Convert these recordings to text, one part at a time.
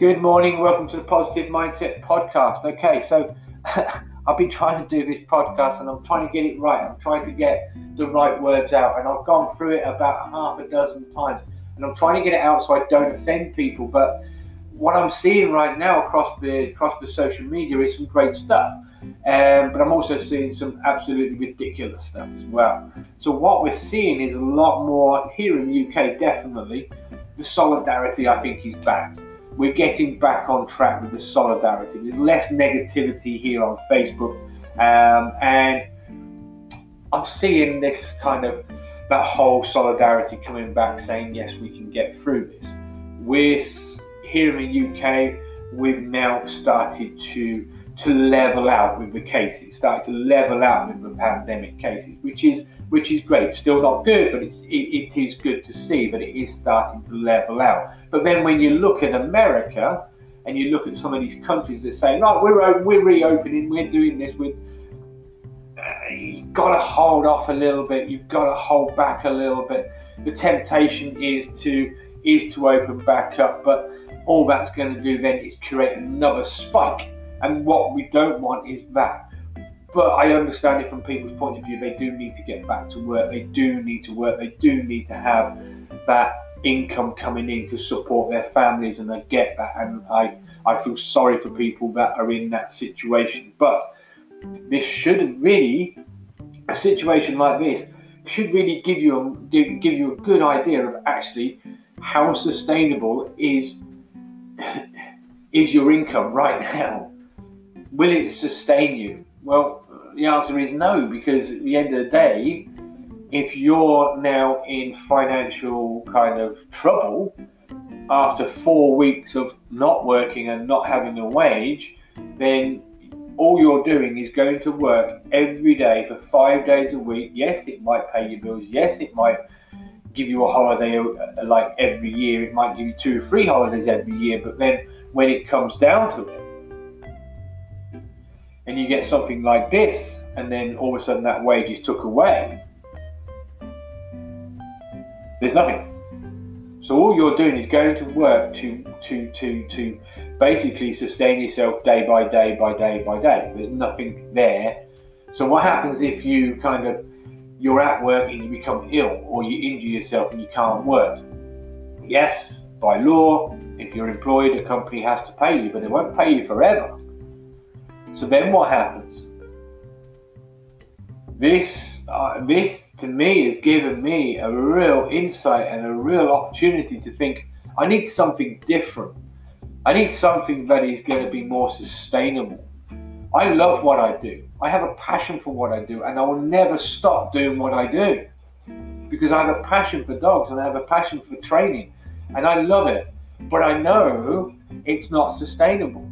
Good morning. Welcome to the Positive Mindset Podcast. Okay, so I've been trying to do this podcast and I'm trying to get it right. I'm trying to get the right words out, and I've gone through it about half a dozen times, and I'm trying to get it out so I don't offend people. But what I'm seeing right now across the across the social media is some great stuff. Um, but I'm also seeing some absolutely ridiculous stuff as well. So what we're seeing is a lot more here in the UK. Definitely, the solidarity I think is back. We're getting back on track with the solidarity. There's less negativity here on Facebook, um, and I'm seeing this kind of that whole solidarity coming back, saying yes, we can get through this. We're here in the UK. We've now started to to level out with the cases, starting to level out with the pandemic cases, which is which is great. Still not good, but it, it, it is good to see that it is starting to level out. But then when you look at America and you look at some of these countries that say, "No, we're we're reopening, we're doing this," with uh, you've got to hold off a little bit. You've got to hold back a little bit. The temptation is to is to open back up, but all that's going to do then is create another spike and what we don't want is that. But I understand it from people's point of view. They do need to get back to work. They do need to work. They do need to have that income coming in to support their families, and I get that. And I, I feel sorry for people that are in that situation. But this should really, a situation like this, should really give you a, give, give you a good idea of actually how sustainable is is your income right now will it sustain you? Well, the answer is no, because at the end of the day, if you're now in financial kind of trouble after four weeks of not working and not having a wage, then all you're doing is going to work every day for five days a week. Yes, it might pay your bills. Yes, it might give you a holiday uh, like every year. It might give you two or three holidays every year. But then when it comes down to it, and you get something like this, and then all of a sudden that wage is took away, there's nothing. So all you're doing is going to work to to to to basically sustain yourself day by day by day by day. There's nothing there. So what happens if you kind of you're at work and you become ill or you injure yourself and you can't work? Yes, by law, if you're employed, a company has to pay you, but they won't pay you forever. So then what happens? This, uh, this to me has given me a real insight and a real opportunity to think I need something different. I need something that is going to be more sustainable. I love what I do. I have a passion for what I do, and I will never stop doing what I do because I have a passion for dogs and I have a passion for training, and I love it. But I know it's not sustainable.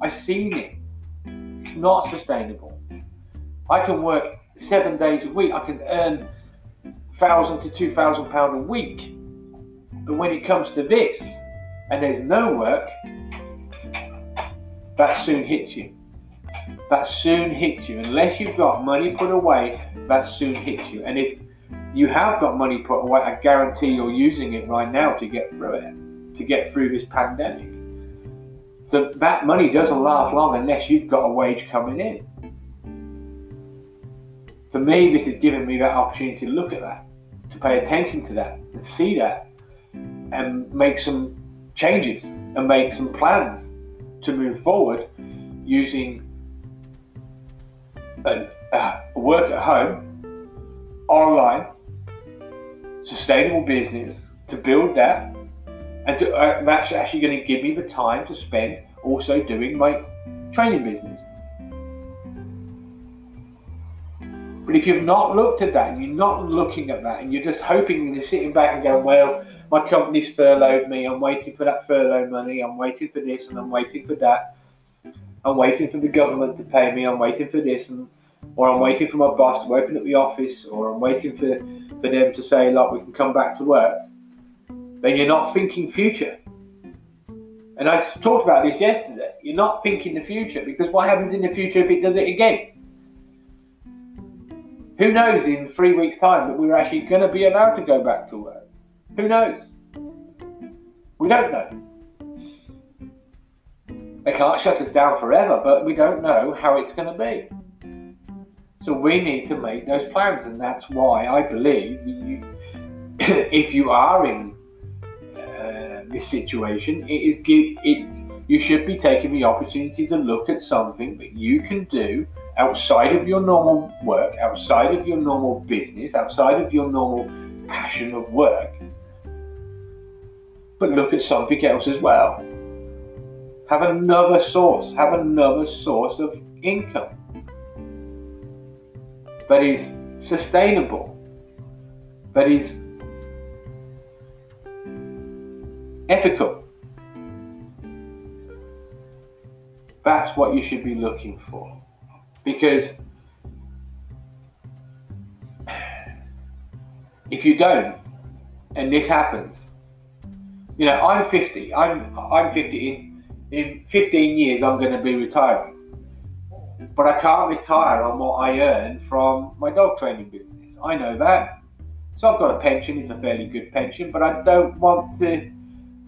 I've seen it. It's not sustainable. I can work seven days a week. I can earn thousand to two thousand pound a week. But when it comes to this, and there's no work, that soon hits you. That soon hits you. Unless you've got money put away, that soon hits you. And if you have got money put away, I guarantee you're using it right now to get through it, to get through this pandemic. So that money doesn't last long unless you've got a wage coming in. For me, this has given me that opportunity to look at that, to pay attention to that, and see that, and make some changes and make some plans to move forward using a, a work at home, online, sustainable business to build that and to, uh, that's actually going to give me the time to spend also doing my training business. But if you've not looked at that and you're not looking at that and you're just hoping and you're sitting back and going, well, my company's furloughed me, I'm waiting for that furlough money, I'm waiting for this and I'm waiting for that, I'm waiting for the government to pay me, I'm waiting for this, and or I'm waiting for my boss to open up the office, or I'm waiting for, for them to say, look, we can come back to work then you're not thinking future. And I talked about this yesterday. You're not thinking the future because what happens in the future if it does it again? Who knows in three weeks' time that we're actually going to be allowed to go back to work? Who knows? We don't know. They can't shut us down forever, but we don't know how it's going to be. So we need to make those plans, and that's why I believe you, if you are in uh, this situation, it is it you should be taking the opportunity to look at something that you can do outside of your normal work, outside of your normal business, outside of your normal passion of work, but look at something else as well. Have another source, have another source of income that is sustainable, that is ethical. That's what you should be looking for. Because if you don't, and this happens, you know, I'm 50. I'm I'm 50. In, in 15 years, I'm going to be retiring. But I can't retire on what I earn from my dog training business. I know that. So I've got a pension. It's a fairly good pension, but I don't want to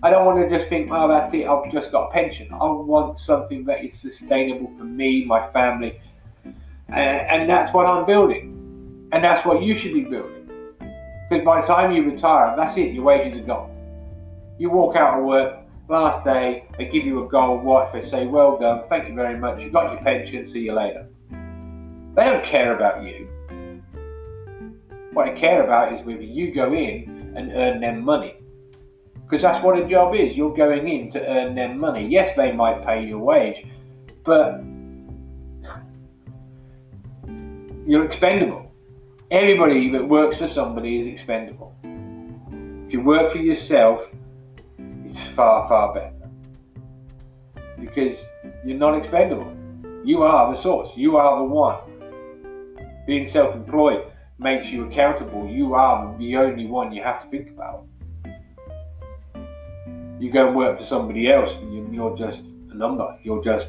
I don't want to just think, oh, that's it, I've just got a pension. I want something that is sustainable for me, my family, and, and that's what I'm building. And that's what you should be building. Because by the time you retire, that's it, your wages are gone. You walk out of work, last day, they give you a gold watch, they say, well done, thank you very much, You've got your pension, see you later. They don't care about you. What they care about is whether you go in and earn them money because that's what a job is. You're going in to earn them money. Yes, they might pay your wage, but you're expendable. Everybody that works for somebody is expendable. If you work for yourself, it's far, far better. Because you're not expendable. You are the source. You are the one. Being self employed makes you accountable. You are the only one you have to think about you go and work for somebody else, and you're just a number. You're just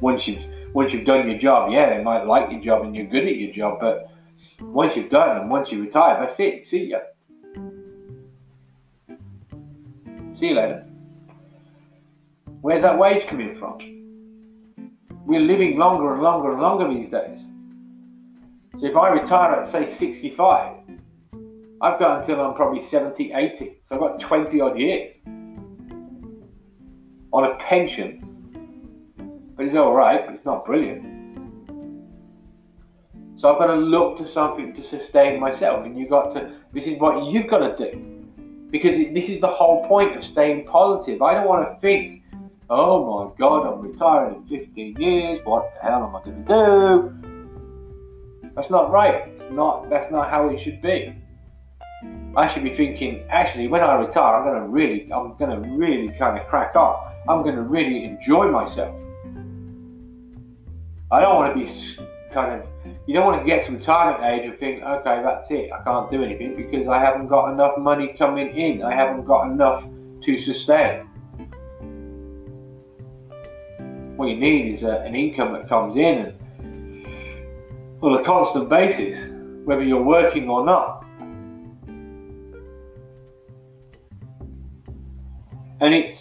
once you've once you've done your job, yeah, they might like your job and you're good at your job, but once you've done and once you retire, that's it. See ya. See you later. Where's that wage coming from? We're living longer and longer and longer these days. So if I retire at say 65, I've got until I'm probably 70, 80. So I've got 20 odd years on a pension. But it's all right, but it's not brilliant. So I've got to look to something to sustain myself. And you've got to, this is what you've got to do. Because it, this is the whole point of staying positive. I don't want to think, oh my God, I'm retiring in 15 years. What the hell am I going to do? That's not right. It's not, that's not how it should be. I should be thinking, actually, when I retire, I'm going to really, I'm going to really kind of crack on. I'm going to really enjoy myself. I don't want to be kind of, you don't want to get to retirement age and think, okay, that's it, I can't do anything because I haven't got enough money coming in. I haven't got enough to sustain. What you need is a, an income that comes in and, on a constant basis, whether you're working or not. And it's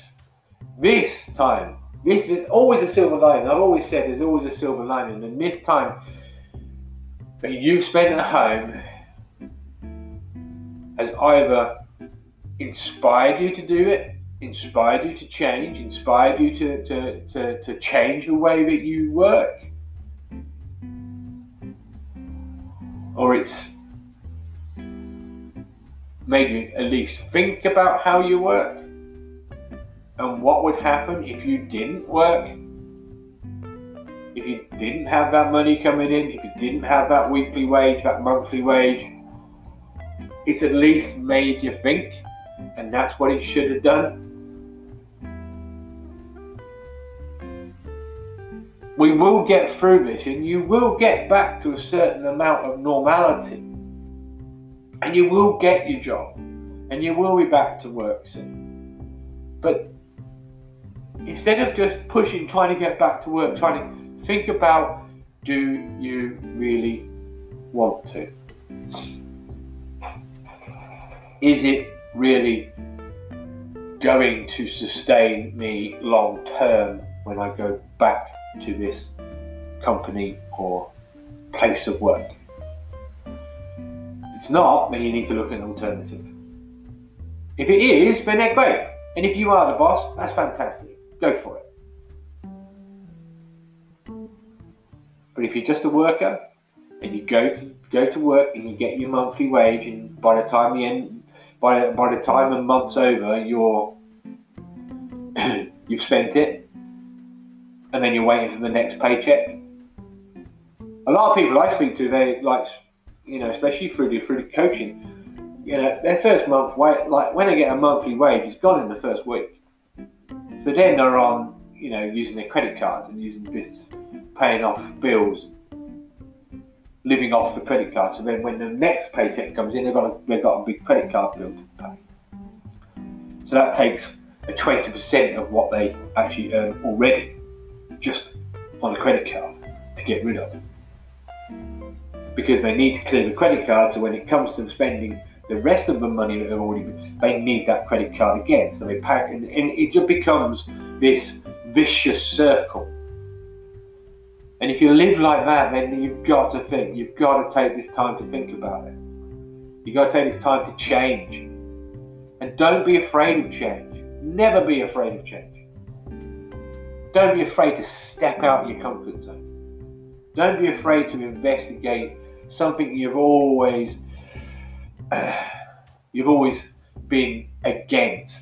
this time, this is always a silver lining. I've always said there's always a silver lining. And this time that you've spent at home has either inspired you to do it, inspired you to change, inspired you to, to, to, to change the way that you work. Or it's made you at least think about how you work and what would happen if you didn't work? If you didn't have that money coming in, if you didn't have that weekly wage, that monthly wage, it's at least made you think, and that's what it should have done. We will get through this, and you will get back to a certain amount of normality, and you will get your job, and you will be back to work soon. But instead of just pushing, trying to get back to work, trying to think about do you really want to? Is it really going to sustain me long term when I go back to this company or place of work. If it's not, then you need to look at an alternative. If it is, then they're great. And if you are the boss, that's fantastic. Go for it. But if you're just a worker and you go to, go to work and you get your monthly wage, and by the time the end, by by the time a month's over, you're you've spent it, and then you're waiting for the next paycheck. A lot of people I speak to, they like, you know, especially through the through the coaching, you know, their first month like when they get a monthly wage, it's gone in the first week. So then they're on, you know, using their credit cards and using this, paying off bills, living off the credit card. So then when the next paycheck comes in, they've got a, they've got a big credit card bill to pay. So that takes a 20% of what they actually earn already, just on the credit card to get rid of. Because they need to clear the credit card, so when it comes to spending the rest of the money that they've already, they need that credit card again. So they pack, and, and it just becomes this vicious circle. And if you live like that, then you've got to think. You've got to take this time to think about it. You've got to take this time to change. And don't be afraid of change. Never be afraid of change. Don't be afraid to step out of your comfort zone. Don't be afraid to investigate something you've always you've always been against.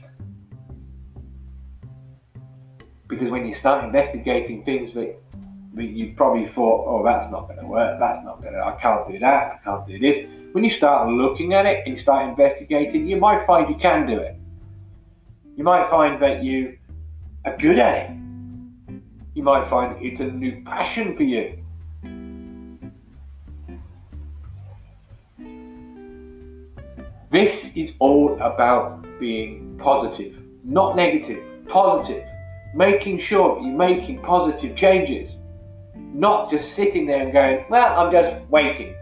Because when you start investigating things that, that you probably thought, oh, that's not going to work, that's not going to, I can't do that, I can't do this. When you start looking at it and you start investigating, you might find you can do it. You might find that you are good at it. You might find it's a new passion for you. This is all about being positive, not negative, positive. Making sure you're making positive changes, not just sitting there and going, well, I'm just waiting.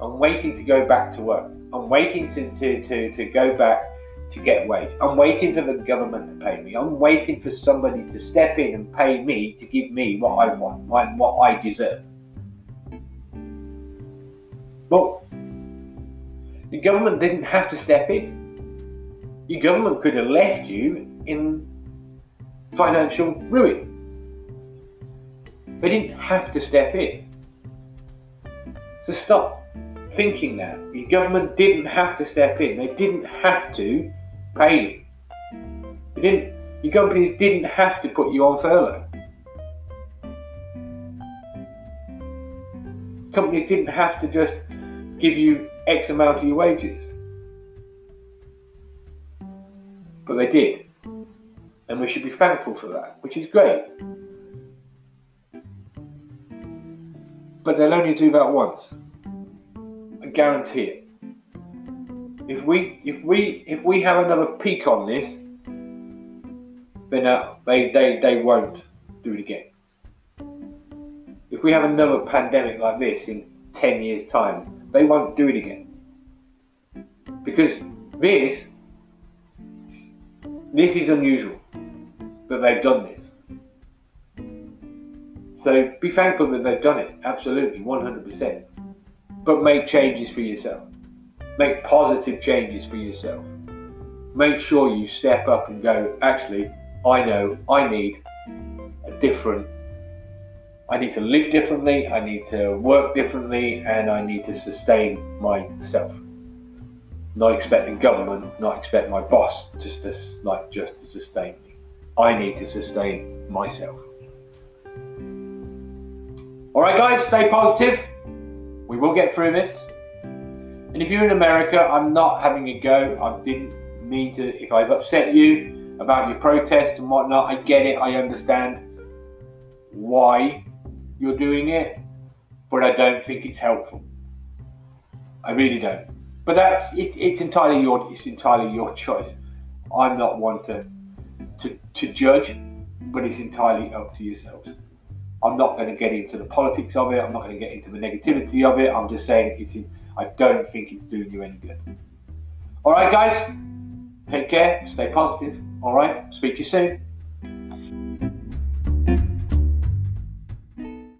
I'm waiting to go back to work. I'm waiting to, to, to, to go back to get wage. I'm waiting for the government to pay me. I'm waiting for somebody to step in and pay me to give me what I want, what I deserve. Well, the government didn't have to step in. Your government could have left you in financial ruin. They didn't have to step in. So stop thinking that. Your government didn't have to step in. They didn't have to pay you. They didn't, your companies didn't have to put you on furlough. Companies didn't have to just give you X amount of your wages. But they did. And we should be thankful for that, which is great. But they'll only do that once. I guarantee it. If we if we if we have another peak on this, then uh, they, they they won't do it again. If we have another pandemic like this in ten years' time, they won't do it again. Because this, this is unusual that they've done this. So be thankful that they've done it, absolutely, 100%. But make changes for yourself. Make positive changes for yourself. Make sure you step up and go, actually, I know I need a different I need to live differently, I need to work differently, and I need to sustain myself. Not expecting government, not expect my boss just to like just to sustain me. I need to sustain myself. All right, guys, stay positive. We will get through this. And if you're in America, I'm not having a go. I didn't mean to. If I've upset you about your protest and whatnot, I get it. I understand why you're doing it, but I don't think it's helpful. I really don't. But that's it, it's entirely your it's entirely your choice. I'm not one to to, to judge, but it's entirely up to yourselves. I'm not going to get into the politics of it. I'm not going to get into the negativity of it. I'm just saying it's. In, I don't think it's doing you any good. All right, guys. Take care. Stay positive. All right. Speak to you soon.